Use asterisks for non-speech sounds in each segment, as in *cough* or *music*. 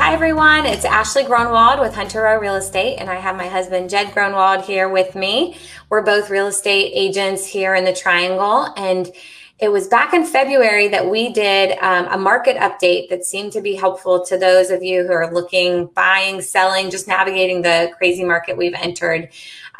Hi everyone, it's Ashley Gronwald with Hunter Row Real Estate, and I have my husband Jed Gronwald here with me. We're both real estate agents here in the Triangle, and it was back in February that we did um, a market update that seemed to be helpful to those of you who are looking, buying, selling, just navigating the crazy market we've entered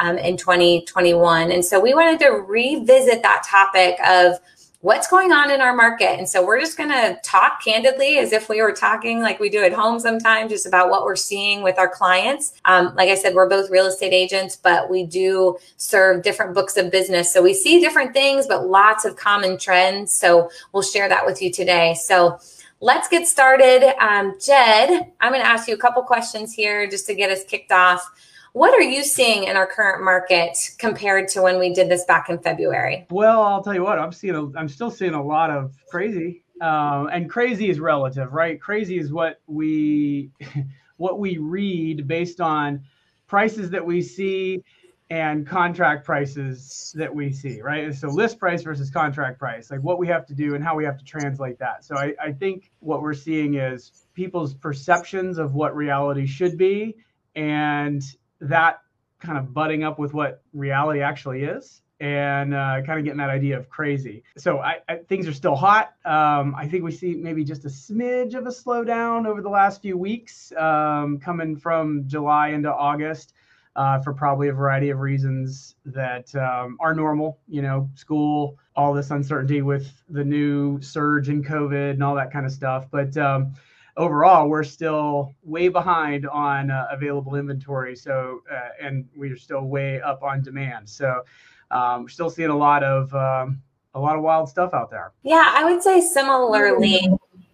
um, in 2021. And so we wanted to revisit that topic of what's going on in our market. And so we're just going to talk candidly as if we were talking like we do at home sometimes, just about what we're seeing with our clients. Um, like I said, we're both real estate agents, but we do serve different books of business. So we see different things, but lots of common trends. So we'll share that with you today. So let's get started. Um, Jed, I'm going to ask you a couple questions here just to get us kicked off. What are you seeing in our current market compared to when we did this back in February? Well, I'll tell you what, I'm seeing, a, I'm still seeing a lot of crazy, um, and crazy is relative, right? Crazy is what we, *laughs* what we read based on prices that we see and contract prices that we see, right? So list price versus contract price, like what we have to do and how we have to translate that. So I, I think what we're seeing is people's perceptions of what reality should be and that kind of butting up with what reality actually is and uh, kind of getting that idea of crazy. So I, I, things are still hot. Um, I think we see maybe just a smidge of a slowdown over the last few weeks, um, coming from July into August, uh, for probably a variety of reasons that um, are normal. You know, school, all this uncertainty with the new surge in COVID and all that kind of stuff. But um, overall, we're still way behind on uh, available inventory. So, uh, and we're still way up on demand. So, um, we're still seeing a lot of um, a lot of wild stuff out there. Yeah, I would say similarly.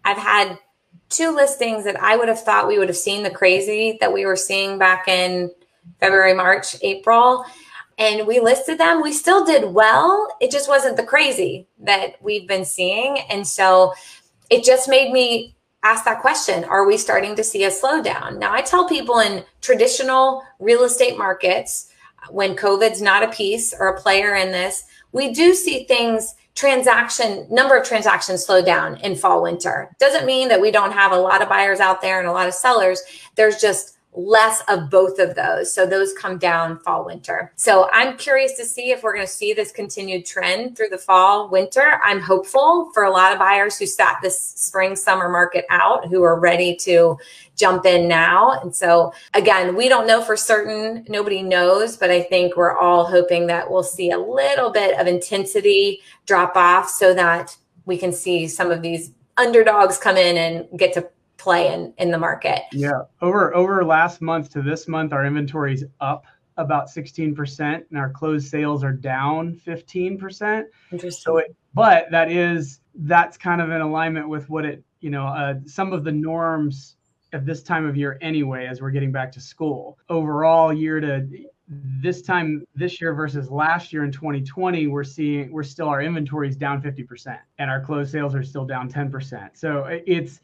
I've had two listings that I would have thought we would have seen the crazy that we were seeing back in February, March, April. And we listed them. We still did well. It just wasn't the crazy that we've been seeing. And so it just made me ask that question Are we starting to see a slowdown? Now, I tell people in traditional real estate markets, when COVID's not a piece or a player in this, we do see things transaction number of transactions slow down in fall winter doesn't mean that we don't have a lot of buyers out there and a lot of sellers there's just less of both of those. So those come down fall, winter. So I'm curious to see if we're going to see this continued trend through the fall, winter. I'm hopeful for a lot of buyers who sat this spring, summer market out, who are ready to jump in now. And so again, we don't know for certain. Nobody knows, but I think we're all hoping that we'll see a little bit of intensity drop off so that we can see some of these underdogs come in and get to play in in the market. Yeah, over over last month to this month, our inventory is up about 16% and our closed sales are down 15%. Interesting. So it, but that is that's kind of in alignment with what it, you know, uh, some of the norms at this time of year anyway as we're getting back to school. Overall year to this time this year versus last year in 2020 we're seeing we're still our inventory is down 50% and our closed sales are still down 10% so it's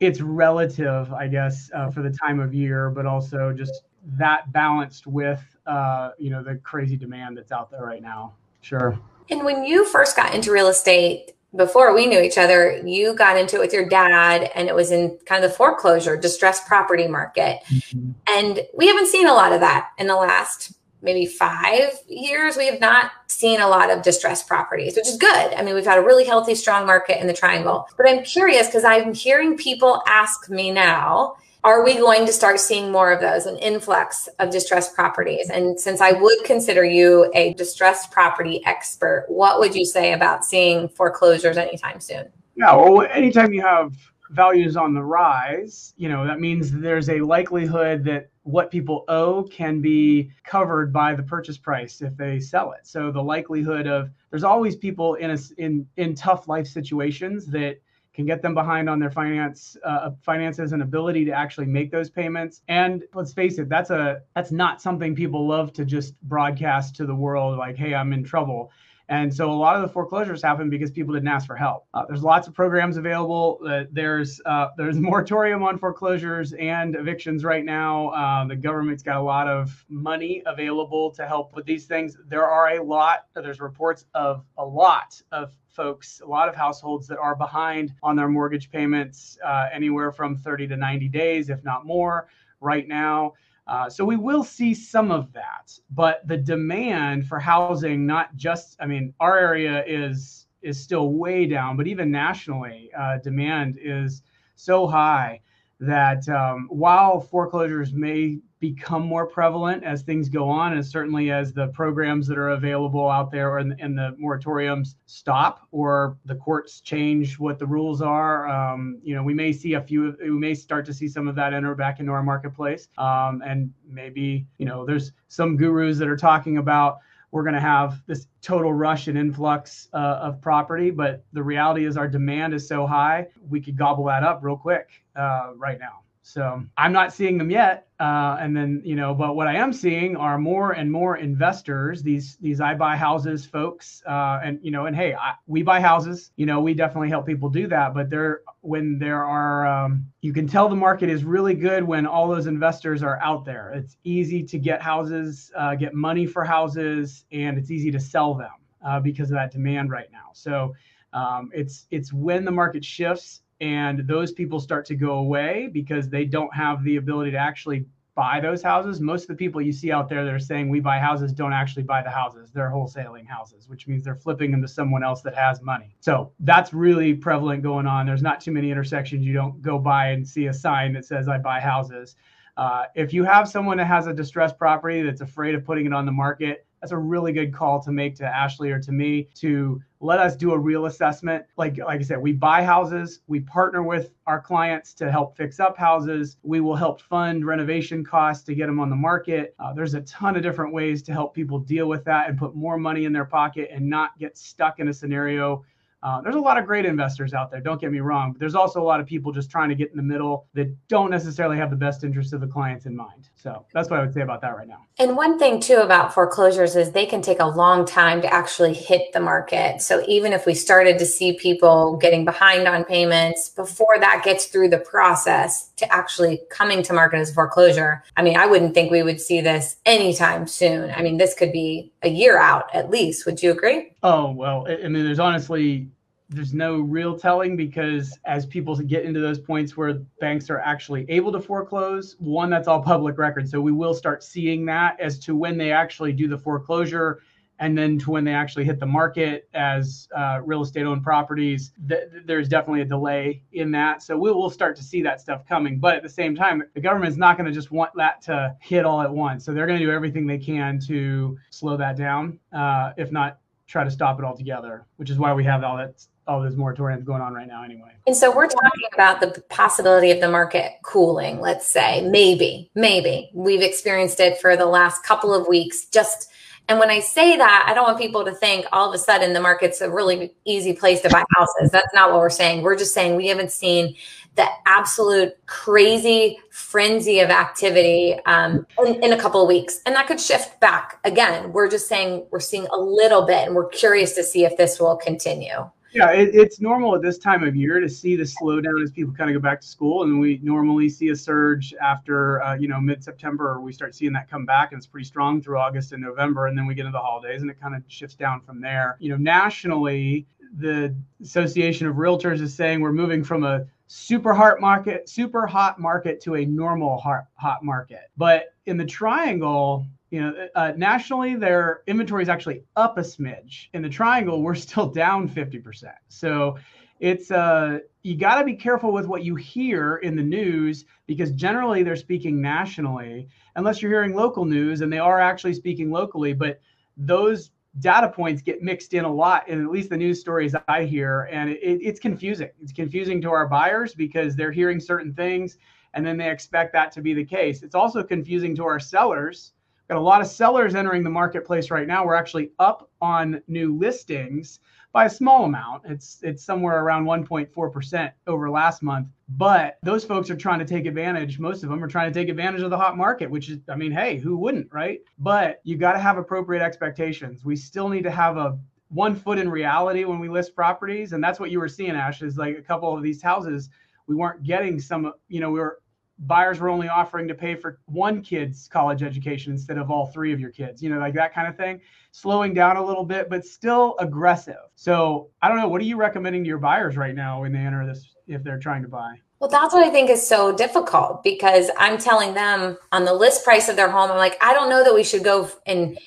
it's relative, I guess, uh, for the time of year, but also just that balanced with, uh, you know, the crazy demand that's out there right now. Sure. And when you first got into real estate, before we knew each other, you got into it with your dad, and it was in kind of the foreclosure, distressed property market. Mm-hmm. And we haven't seen a lot of that in the last maybe five years, we have not seen a lot of distressed properties, which is good. I mean, we've had a really healthy, strong market in the triangle. But I'm curious because I'm hearing people ask me now, are we going to start seeing more of those, an influx of distressed properties? And since I would consider you a distressed property expert, what would you say about seeing foreclosures anytime soon? Yeah, well, anytime you have values on the rise, you know, that means there's a likelihood that what people owe can be covered by the purchase price if they sell it. So the likelihood of there's always people in a, in in tough life situations that can get them behind on their finance uh, finances and ability to actually make those payments. And let's face it, that's a that's not something people love to just broadcast to the world like, "Hey, I'm in trouble." And so a lot of the foreclosures happen because people didn't ask for help. Uh, there's lots of programs available. Uh, there's uh, there's moratorium on foreclosures and evictions right now. Uh, the government's got a lot of money available to help with these things. There are a lot. There's reports of a lot of folks, a lot of households that are behind on their mortgage payments, uh, anywhere from 30 to 90 days, if not more, right now. Uh, so we will see some of that, but the demand for housing, not just, I mean, our area is is still way down, but even nationally, uh, demand is so high that um, while foreclosures may become more prevalent as things go on, and certainly as the programs that are available out there and, and the moratoriums stop or the courts change what the rules are, um, you know, we may see a few, we may start to see some of that enter back into our marketplace. Um, and maybe, you know, there's some gurus that are talking about we're going to have this total rush and influx uh, of property. But the reality is, our demand is so high, we could gobble that up real quick uh, right now. So I'm not seeing them yet. Uh, and then, you know, but what I am seeing are more and more investors, these, these I buy houses folks. Uh, and, you know, and hey, I, we buy houses, you know, we definitely help people do that. But there, when there are, um, you can tell the market is really good when all those investors are out there. It's easy to get houses, uh, get money for houses, and it's easy to sell them uh, because of that demand right now. So, um, it's it's when the market shifts and those people start to go away because they don't have the ability to actually buy those houses. Most of the people you see out there that are saying we buy houses don't actually buy the houses. They're wholesaling houses, which means they're flipping them to someone else that has money. So that's really prevalent going on. There's not too many intersections you don't go by and see a sign that says I buy houses. Uh, if you have someone that has a distressed property that's afraid of putting it on the market, that's a really good call to make to Ashley or to me to let us do a real assessment. Like like I said, we buy houses, we partner with our clients to help fix up houses. We will help fund renovation costs to get them on the market. Uh, there's a ton of different ways to help people deal with that and put more money in their pocket and not get stuck in a scenario uh, there's a lot of great investors out there, don't get me wrong, but there's also a lot of people just trying to get in the middle that don't necessarily have the best interest of the clients in mind. So that's what I would say about that right now. And one thing too about foreclosures is they can take a long time to actually hit the market. So even if we started to see people getting behind on payments before that gets through the process to actually coming to market as a foreclosure, I mean, I wouldn't think we would see this anytime soon. I mean, this could be a year out at least. Would you agree? Oh, well, I mean, there's honestly there's no real telling because as people get into those points where banks are actually able to foreclose, one, that's all public record. So we will start seeing that as to when they actually do the foreclosure and then to when they actually hit the market as uh, real estate owned properties. Th- there's definitely a delay in that. So we will start to see that stuff coming. But at the same time, the government is not going to just want that to hit all at once. So they're going to do everything they can to slow that down, uh, if not try to stop it altogether, which is why we have all that all those moratoriums going on right now anyway. And so we're talking about the possibility of the market cooling, let's say, maybe, maybe. We've experienced it for the last couple of weeks. Just and when I say that, I don't want people to think all of a sudden the market's a really easy place to buy houses. That's not what we're saying. We're just saying we haven't seen the absolute crazy frenzy of activity um, in, in, a couple of weeks. And that could shift back again. We're just saying we're seeing a little bit and we're curious to see if this will continue. Yeah, it, it's normal at this time of year to see the slowdown as people kind of go back to school, and we normally see a surge after uh, you know mid-September. We start seeing that come back, and it's pretty strong through August and November, and then we get into the holidays, and it kind of shifts down from there. You know, nationally, the Association of Realtors is saying we're moving from a super hot market, super hot market to a normal hot, hot market. But in the triangle, you know, uh, nationally, their inventory is actually up a smidge. In the triangle, we're *laughs* still down 50%. So it's uh, you got to be careful with what you hear in the news because generally they're speaking nationally, unless you're hearing local news, and they are actually speaking locally. But those data points get mixed in a lot in at least the news stories I hear, and it, it's confusing. It's confusing to our buyers because they're hearing certain things and then they expect that to be the case. It's also confusing to our sellers got a lot of sellers entering the marketplace right now. We're actually up on new listings, by a small amount. It's it's somewhere around 1.4% over last month. But those folks are trying to take advantage, most of them are trying to take advantage of the hot market, which is I mean, hey, who wouldn't, right? But you got to have appropriate expectations. We still need to have a one foot in reality when we list properties and that's what you were seeing ash is like a couple of these houses we weren't getting some you know we were buyers were only offering to pay for one kid's college education instead of all three of your kids, you know, like that kind of thing. Slowing down a little bit, but still aggressive. So I don't know. What are you recommending to your buyers right now when they enter this, if they're trying to buy? Well, that's what I think is so difficult because I'm telling them on the list price of their home, I'm like, I don't know that we should go and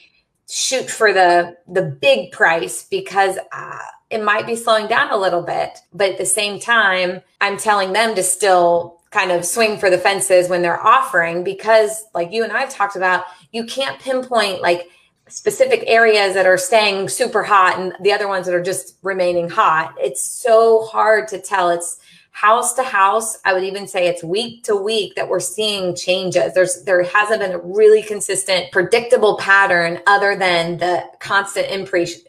shoot for the the big price because uh, it might be slowing down a little bit. But at the same time, I'm telling them to still kind of swing for the fences when they're offering because like you and I've talked about, you can't pinpoint like specific areas that are staying super hot and the other ones that are just remaining hot. It's so hard to tell. It's house to house. I would even say it's week to week that we're seeing changes. There's there hasn't been a really consistent, predictable pattern other than the constant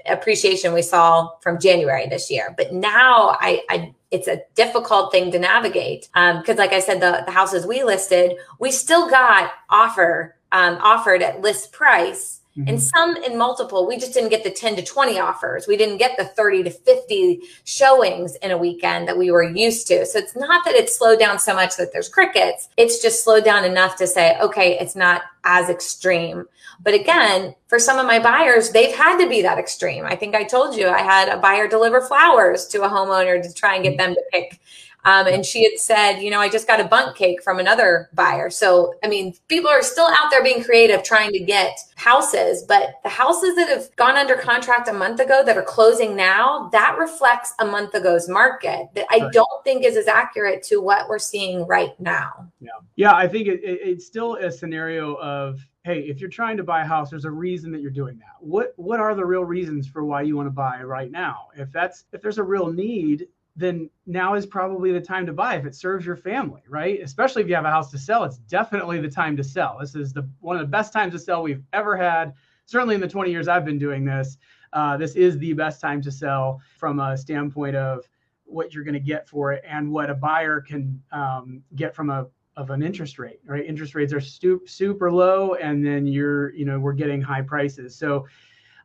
appreciation we saw from January this year. But now I, I it's a difficult thing to navigate because um, like i said the, the houses we listed we still got offer um, offered at list price mm-hmm. and some in multiple we just didn't get the 10 to 20 offers we didn't get the 30 to 50 showings in a weekend that we were used to so it's not that it's slowed down so much that there's crickets it's just slowed down enough to say okay it's not as extreme but again, for some of my buyers, they've had to be that extreme. I think I told you I had a buyer deliver flowers to a homeowner to try and get them to pick. Um, and she had said, you know, I just got a Bundt cake from another buyer. So, I mean, people are still out there being creative trying to get houses, but the houses that have gone under contract a month ago that are closing now, that reflects a month ago's market that I don't think is as accurate to what we're seeing right now. Yeah. Yeah. I think it, it, it's still a scenario of hey, if you're trying to buy a house, there's a reason that you're doing that. What what are the real reasons for why you want to buy right now? If that's if there's a real need, then now is probably the time to buy if it serves your family, right? Especially if you have a house to sell, it's definitely the time to sell. This is the one of the best times to sell we've ever had. Certainly in the 20 years I've been doing this, uh, this is the best time to sell from a standpoint of what you're going to get for it and what a buyer can um, get from a of an interest rate, right? Interest rates are stu- super low, and then you're, you know, we're getting high prices. So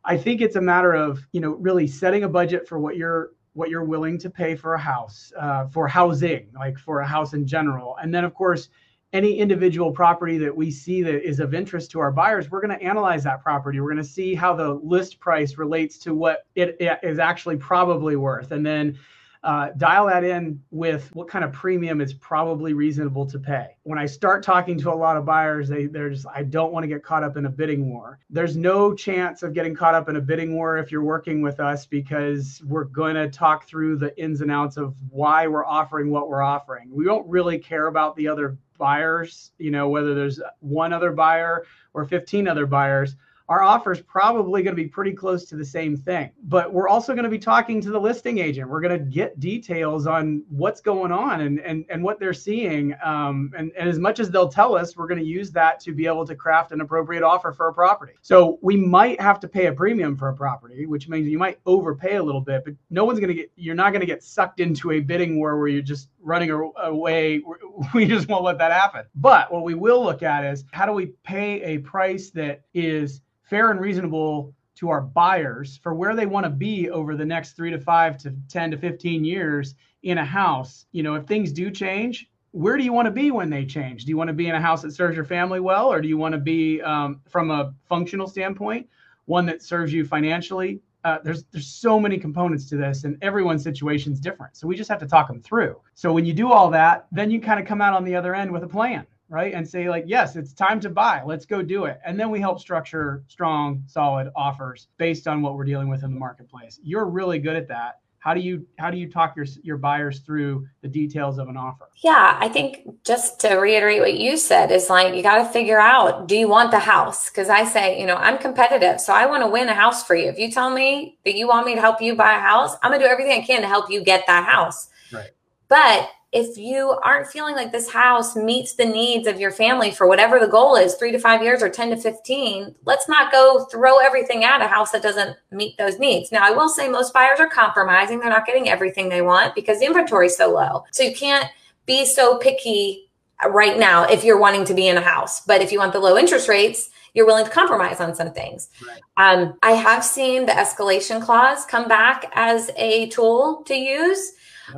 I think it's a matter of, you know, really setting a budget for what you're what you're willing to pay for a house, uh, for housing, like for a house in general, and then of course. Any individual property that we see that is of interest to our buyers, we're going to analyze that property. We're going to see how the list price relates to what it is actually probably worth. And then uh, dial that in with what kind of premium is probably reasonable to pay. When I start talking to a lot of buyers, they they're just I don't want to get caught up in a bidding war. There's no chance of getting caught up in a bidding war if you're working with us because we're going to talk through the ins and outs of why we're offering what we're offering. We don't really care about the other buyers, you know, whether there's one other buyer or 15 other buyers our offer is probably going to be pretty close to the same thing. But we're also going to be talking to the listing agent. We're going to get details on what's going on and and, and what they're seeing. Um, and, and as much as they'll tell us, we're going to use that to be able to craft an appropriate offer for a property. So we might have to pay a premium for a property, which means you might overpay a little bit, but no one's going to get, you're not going to get sucked into a bidding war where you're just running away. *laughs* We just won't let that happen. But what we will look at is how do we pay a price that is fair and reasonable to our buyers for where they want to be over the next three to five to 10 to 15 years in a house. You know, if things do change, where do you want to be when they change? Do you want to be in a house that serves your family well, or do you want to be, um, from a functional standpoint, one that serves you financially? Uh, there's there's so many components to this, and everyone's situation is different. So we just have to talk them through. So when you do all that, then you kind of come out on the other end with a plan right? And say, like, yes, it's time to buy. Let's go do it. And then we help structure strong, solid offers based on what we're dealing with in the marketplace. You're really good at that. How do you how do you talk your your buyers through the details of an offer? Yeah, I think just to reiterate what you said is like you got to figure out do you want the house? Because I say, you know, I'm competitive, so I want to win a house for you. If you tell me that you want me to help you buy a house, I'm gonna do everything I can to help you get that house. Right. But if you aren't feeling like this house meets the needs of your family for whatever the goal is, three to five years or 10 to 15, let's not go throw everything at a house that doesn't meet those needs. Now, I will say most buyers are compromising. They're not getting everything they want because the inventory is so low. So you can't be so picky right now if you're wanting to be in a house. But if you want the low interest rates, you're willing to compromise on some things. Right. Um, I have seen the escalation clause come back as a tool to use.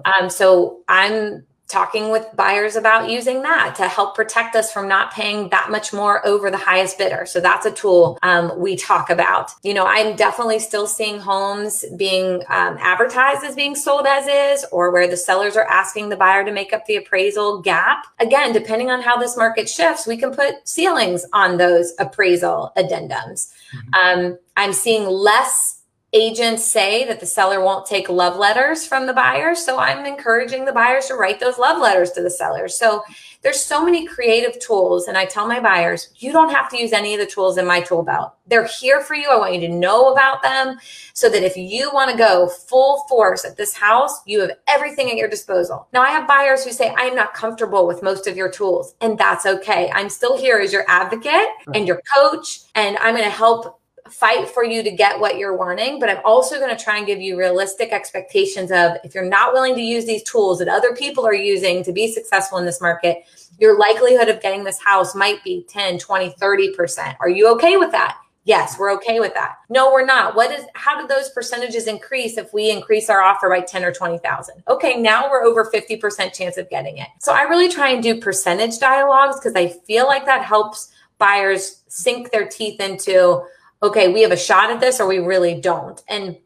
Um, so I'm talking with buyers about using that to help protect us from not paying that much more over the highest bidder. So that's a tool um, we talk about. You know, I'm definitely still seeing homes being um, advertised as being sold as is, or where the sellers are asking the buyer to make up the appraisal gap. Again, depending on how this market shifts, we can put ceilings on those appraisal addendums. Mm-hmm. Um, I'm seeing less agents say that the seller won't take love letters from the buyers. So I'm encouraging the buyers to write those love letters to the sellers. So there's so many creative tools. And I tell my buyers, you don't have to use any of the tools in my tool belt. They're here for you. I want you to know about them so that if you want to go full force at this house, you have everything at your disposal. Now I have buyers who say, I'm not comfortable with most of your tools and that's okay. I'm still here as your advocate and your coach and I'm going to help fight for you to get what you're wanting, but I'm also going to try and give you realistic expectations of if you're not willing to use these tools that other people are using to be successful in this market, your likelihood of getting this house might be 10, 20, 30%. Are you okay with that? Yes, we're okay with that. No, we're not. What is how do those percentages increase if we increase our offer by 10 or 20,000? Okay, now we're over 50% chance of getting it. So I really try and do percentage dialogues because I feel like that helps buyers sink their teeth into okay, we have a shot at this or we really don't. And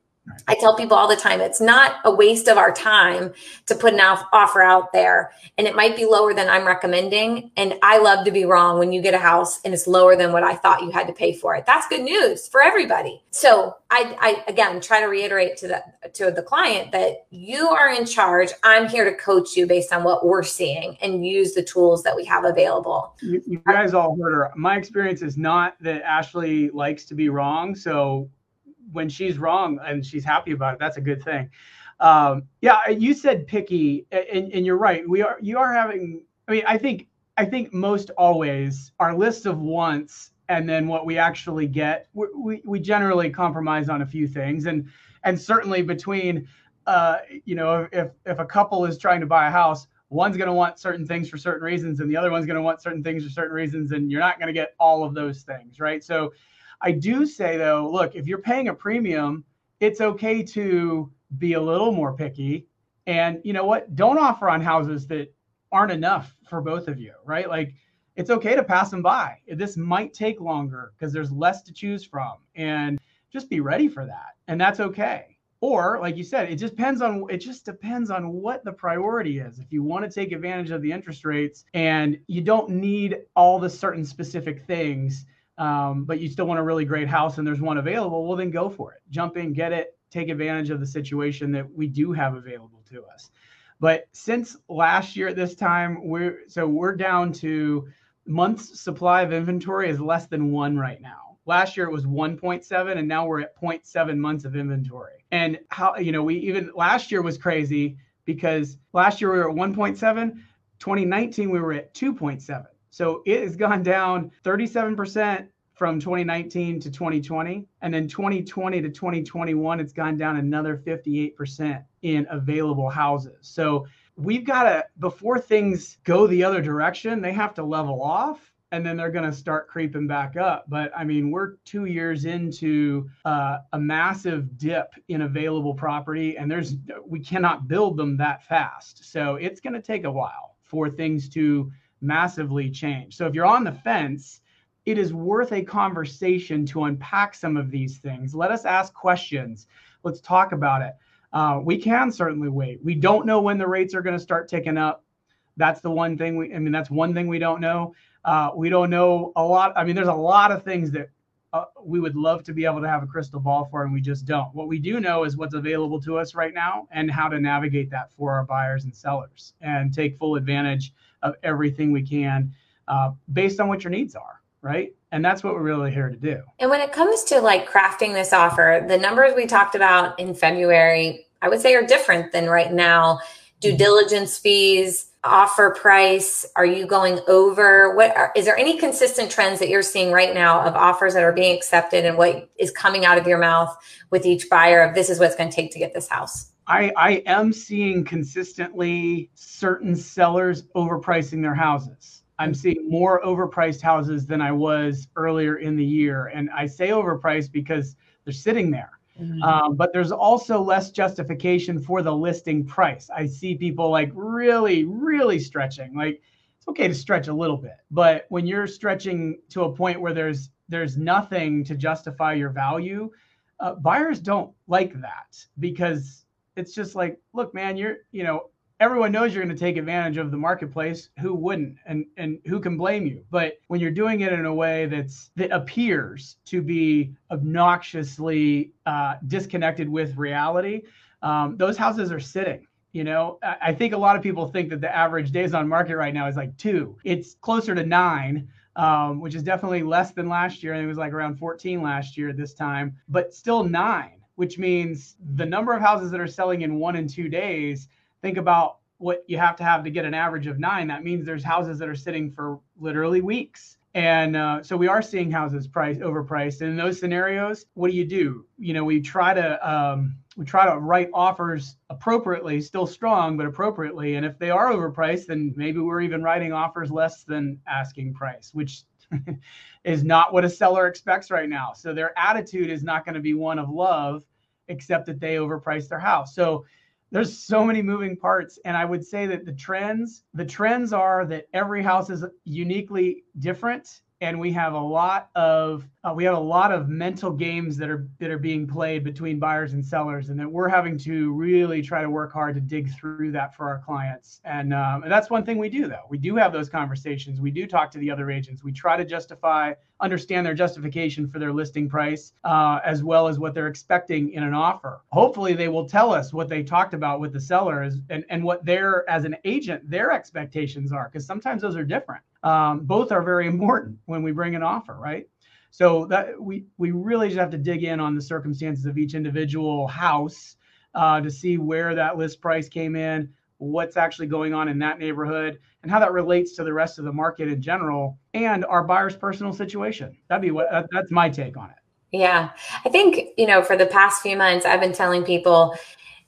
I tell people all the time, it's not a waste of our time to put an offer out there. And it might be lower than I'm recommending. And I love to be wrong when you get a house and it's lower than what I thought you had to pay for it. That's good news for everybody. So I, I again try to reiterate to the to the client that you are in charge. I'm here to coach you based on what we're seeing and use the tools that we have available. You, you guys all heard her. My experience is not that Ashley likes to be wrong. So when she's wrong and she's happy about it, that's a good thing. Um, yeah, you said picky, and, and you're right. We are you are having. I mean, I think I think most always our list of wants and then what we actually get, we, we generally compromise on a few things, and and certainly between, uh, you know, if if a couple is trying to buy a house, one's going to want certain things for certain reasons, and the other one's going to want certain things for certain reasons, and you're not going to get all of those things, right? So I do say though, look, if you're paying a premium, it's okay to be a little more picky. And you know what? Don't offer on houses that aren't enough for both of you, right? Like it's okay to pass them by. This might take longer because there's less to choose from. And just be ready for that. And that's okay. Or like you said, it just depends on it just depends on what the priority is. If you want to take advantage of the interest rates and you don't need all the certain specific things, um, but you still want a really great house and there's one available, well, then go for it. Jump in, get it, take advantage of the situation that we do have available to us. But since last year at this time, we're so we're down to months supply of inventory is less than one right now. Last year it was 1.7 and now we're at 0.7 months of inventory. And how you know we even last year was crazy because last year we were at 1.7, 2019 we were at 2.7. So it has gone down 37% from 2019 to 2020. And then 2020 to 2021, it's gone down another 58% in available houses. So we've got to, before things go the other direction, they have to level off and then they're going to start creeping back up. But I mean, we're two years into uh, a massive dip in available property, and there's we cannot build them that fast. So it's going to take a while for things to massively change. So if you're on the fence, it is worth a conversation to unpack some of these things. Let us ask questions. Let's talk about it. Uh, we can certainly wait. We don't know when the rates are going to start ticking up. That's the one thing we, I mean, that's one thing we don't know. Uh, we don't know a lot. I mean, there's a lot of things that uh, we would love to be able to have a crystal ball for, and we just don't. What we do know is what's available to us right now and how to navigate that for our buyers and sellers and take full advantage of everything we can uh, based on what your needs are right and that's what we're really here to do and when it comes to like crafting this offer the numbers we talked about in february i would say are different than right now due diligence fees, offer price? Are you going over? What are, is there any consistent trends that you're seeing right now of offers that are being accepted and what is coming out of your mouth with each buyer of this is what it's going to take to get this house? I, I am seeing consistently certain sellers overpricing their houses. I'm seeing more overpriced houses than I was earlier in the year. And I say overpriced because they're sitting there. Mm-hmm. Um, but there's also less justification for the listing price. I see people like really, really stretching. Like it's okay to stretch a little bit, but when you're stretching to a point where there's there's nothing to justify your value, uh, buyers don't like that because it's just like, look, man, you're you know everyone knows you're going to take advantage of the marketplace. Who wouldn't? And and who can blame you? But when you're doing it in a way that's that appears to be obnoxiously uh, disconnected with reality um, those houses are sitting you know? I, think a lot of people think that the average days on market right now is like two. It's closer to nine um, which is definitely less than last year. It was like around 14 last year at this time but still nine which means the number of houses that are selling in one and two days think about what you have to have to get an average of nine. That means there's houses that are sitting for literally weeks. And uh, so we are seeing houses price overpriced. And in those scenarios, what do you do? You know, we try to um, we try to write offers appropriately, still strong, but appropriately. And if they are overpriced, then maybe we're even writing offers less than asking price, which *laughs* is not what a seller expects right now. So their attitude is not going to be one of love, except that they overpriced their house. So there's so many moving parts and i would say that the trends the trends are that every house is uniquely different and we have a lot of uh, we have a lot of mental games that are that are being played between buyers and sellers and that we're having to really try to work hard to dig through that for our clients. And, um, and that's one thing we do though. We do have those conversations. We do talk to the other agents. We try to justify understand their justification for their listing price uh, as well as what they're expecting in an offer. Hopefully they will tell us what they talked about with the sellers and, and what their as an agent their expectations are because sometimes those are different. Um, both are very *laughs* important when we bring an offer, right? So that we we really just have to dig in on the circumstances of each individual house uh, to see where that list price came in, what's actually going on in that neighborhood, and how that relates to the rest of the market in general, and our buyer's personal situation. That'd be what that, that's my take on it. Yeah, I think you know for the past few months I've been telling people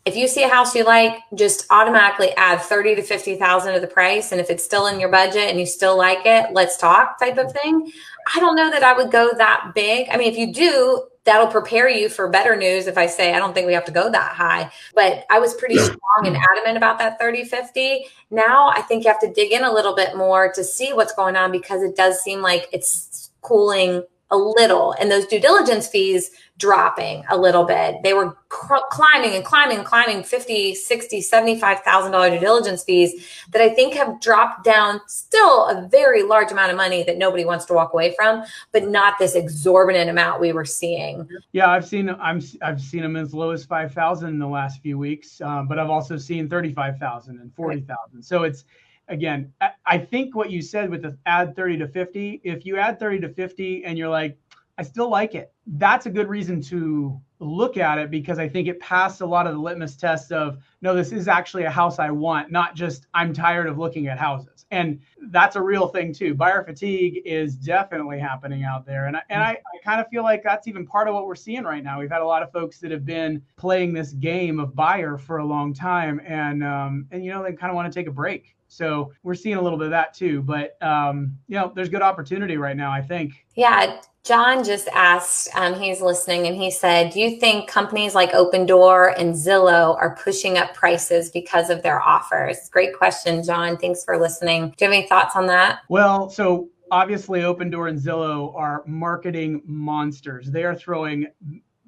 if you see a house you like, just automatically add 30 to 50,000 of the price. And if it's still in your budget and you still like it, let's talk type of thing. I don't know that I would go that big. I mean, if you do, that'll prepare you for better news if I say I don't think we have to go that high. But I was pretty strong and adamant about that 30 50. Now I think you have to dig in a little bit more to see what's going on because it does seem like it's cooling a little and those due diligence fees dropping a little bit. They were cr- climbing and climbing and climbing 50 60 75000 dollar due diligence fees that i think have dropped down still a very large amount of money that nobody wants to walk away from but not this exorbitant amount we were seeing. Yeah i've seen i'm i've seen them as low as 5000 in the last few weeks um, but i've also seen 35000 and 40000 so it's again, I think what you said with the add 30 to 50, if you add 30 to 50 and you're like, I still like it, that's a good reason to look at it because I think it passed a lot of the litmus tests of no, this is actually a house I want, not just I'm tired of looking at houses. And that's a real thing too. Buyer fatigue is definitely happening out there. And I, and I, I kind of feel like that's even part of what we're seeing right now. We've had a lot of folks that have been playing this game of buyer for a long time and, um, and you know, they kind of want to take a break so we're seeing a little bit of that too. But um, you know, there's good opportunity right now, I think. Yeah. John just asked, um, he's listening, and he said, Do you think companies like Opendoor and Zillow are pushing up prices because of their offers? Great question, John. Thanks for listening. Do you have any thoughts on that? Well, so obviously, Opendoor and Zillow are marketing monsters. They are throwing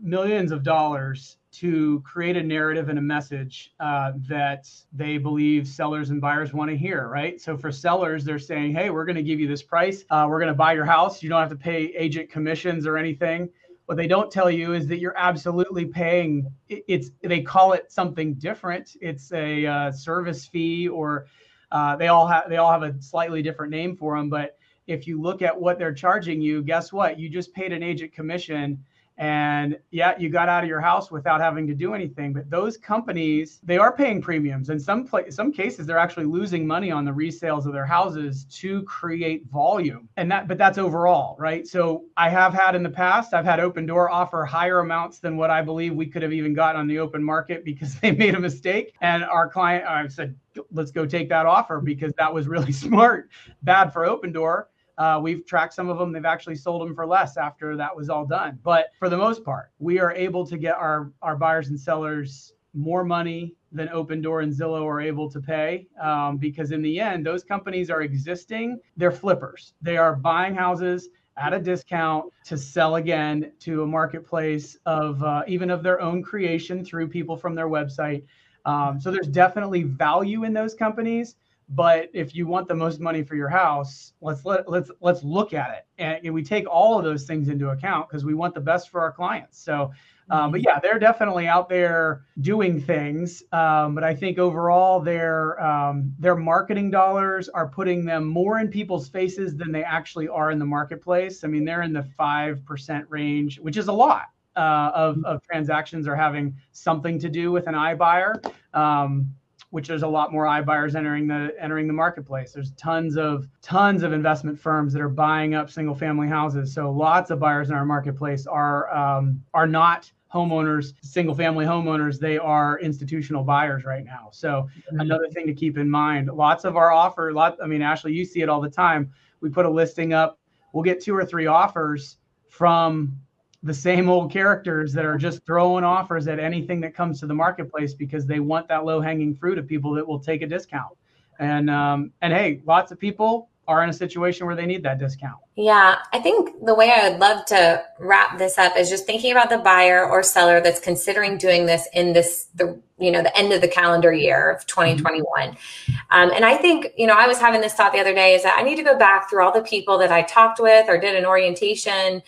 millions of dollars to create a narrative and a message uh, that they believe sellers and buyers want to hear, right? So for sellers, they're saying, hey, we're going to give you this price. Uh, we're going to buy your house. You don't have to pay agent commissions or anything. What they don't tell you is that you're absolutely paying. It's they call it something different. It's a uh, service fee, or uh, they all have they all have a slightly different name for them. But if you look at what they're charging you, guess what? You just paid an agent commission and yeah you got out of your house without having to do anything but those companies they are paying premiums. In some pla- some cases they're actually losing money on the resales of their houses to create volume. And that but that's overall right? So i have had in the past i've had Opendoor offer higher amounts than what i believe we could have even gotten on the open market because *laughs* they made a mistake. And our client i've said let's go take that offer because that was really *laughs* smart bad for Opendoor uh, we've tracked some of them. They've actually sold them for less after that was all done. But for the most part, we are able to get our, our buyers and sellers more money than Opendoor and Zillow are able to pay um, because in the end, those companies are existing. They're flippers. They are buying houses at a discount to sell again to a marketplace of uh, even of their own creation through people from their website. Um, so there's definitely value in those companies but if you want the most money for your house let's let let's let's look at it. And we take all of those things into account because we want the best for our clients. So um, but yeah they're definitely out there doing things. Um, but i think overall their um, their marketing dollars are putting them more in people's faces than they actually are in the marketplace. I mean they're in the 5% range which is a lot uh, of, of transactions are having something to do with an iBuyer. Um, which there's a lot more iBuyers entering the entering the marketplace. There's tons of tons of investment firms that are buying up single family houses. So lots of buyers in our marketplace are um, are not homeowners, single family homeowners. They are institutional buyers right now. So mm-hmm. another thing to keep in mind. Lots of our offer, lot. I mean, Ashley, you see it all the time. We put a listing up. We'll get two or three offers from the same old characters that are just throwing offers at anything that comes to the marketplace because they want that low hanging fruit of people that will take a discount. And um, and hey, lots of people are in a situation where they need that discount. Yeah, I think the way I would love to wrap this up is just thinking about the buyer or seller that's considering doing this in this the you know the end of the calendar year of 2021. Mm-hmm. Um, and I think you know I was having this thought the other day is that I need to go back through all the people that I talked with or did an orientation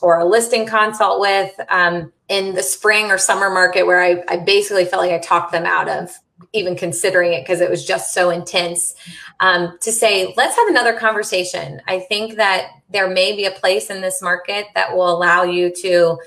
or a listing consult with um, in the spring or summer market where I, I basically felt like I talked them out of even considering it because it was just so intense. Um, to say let's have another conversation. I think that there may be a place in this market that will allow you to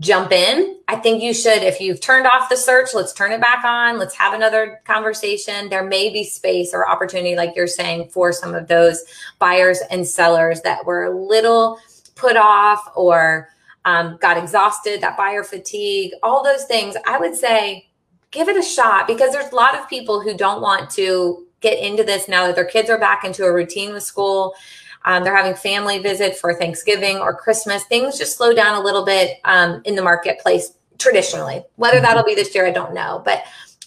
jump in. I think you should if you've turned off the search let's turn it back on. Let's have another conversation. There may be space or opportunity like you're saying for some of those buyers and sellers that were a little put off or um, got exhausted, that buyer fatigue, all those things, I would say give it a shot because there's a lot of people who don't want to get into this now that their kids are back into a routine with school. Um, they're having family visit for Thanksgiving or Christmas. Things just slow down a little bit um, in the marketplace traditionally. Whether mm-hmm. that'll be this year, I don't know. But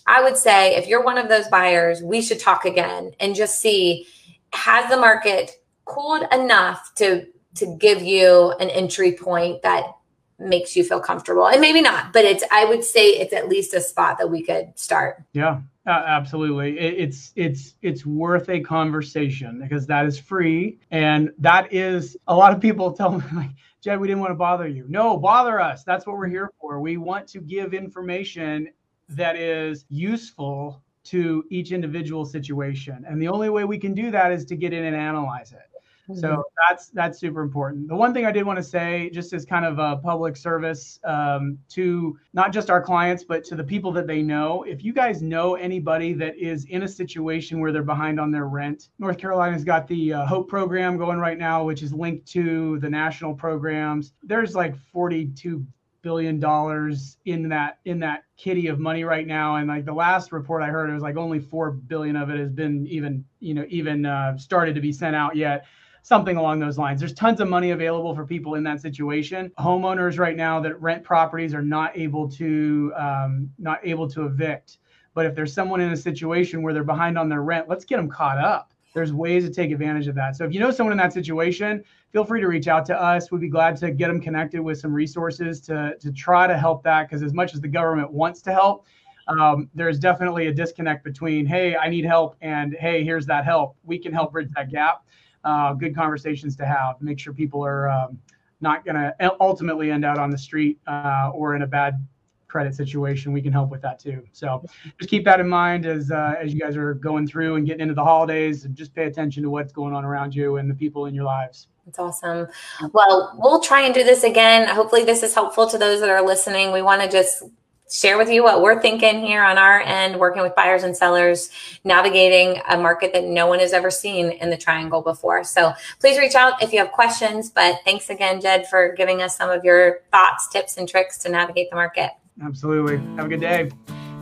I would say if you're one of those buyers, we should talk again and just see has the market cooled enough to to give you an entry point that makes you feel comfortable. And maybe not but it's i would say it's at least a spot that we could start. Yeah uh, absolutely. It, it's it's it's worth a conversation because that is free. And that is a lot of people tell me *laughs* like jed we didn't want to bother you. No bother us. That's what we're here for. We want to give information that is useful to each individual situation. And the only way we can do that is to get in and analyze it Mm-hmm. So that's that's super important. The one thing I did want to say, just as kind of a public service um, to not just our clients, but to the people that they know, if you guys know anybody that is in a situation where they're behind on their rent, North Carolina's got the uh, Hope program going right now, which is linked to the national programs. There's like 42 billion dollars in that in that kitty of money right now and like the last report i heard it was like only 4 billion of it has been even you know even uh, started to be sent out yet something along those lines. There's tons of money available for people in that situation. Homeowners right now that rent properties are not able to um, not able to evict. But if there's someone in a situation where they're behind on their rent, let's get them caught up. There's ways to take advantage of that. So if you know someone in that situation, feel free to reach out to us. We'd be glad to get them connected with some resources to, to try to help that. Because as much as the government wants to help, um, there's definitely a disconnect between, hey, I need help, and hey, here's that help. We can help bridge that gap uh, good conversations to have. Make sure people are um, not going to ultimately end out on the street uh, or in a bad credit situation, we can help with that too. So just keep that in mind as uh, as you guys are going through and getting into the holidays, and just pay attention to what's going on around you and the people in your lives. That's awesome. Well, we'll try and do this again. Hopefully, this is helpful to those that are listening. We want to just share with you what we're thinking here on our end, working with buyers and sellers, navigating a market that no one has ever seen in the triangle before. So please reach out if you have questions. But thanks again, Jed, for giving us some of your thoughts, tips, and tricks to navigate the market. Absolutely. Have a good day.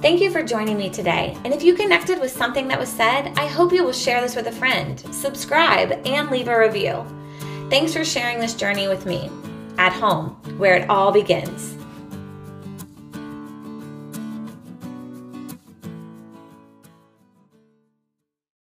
Thank you for joining me today. And if you connected with something that was said, I hope you will share this with a friend, subscribe, and leave a review. Thanks for sharing this journey with me at home, where it all begins.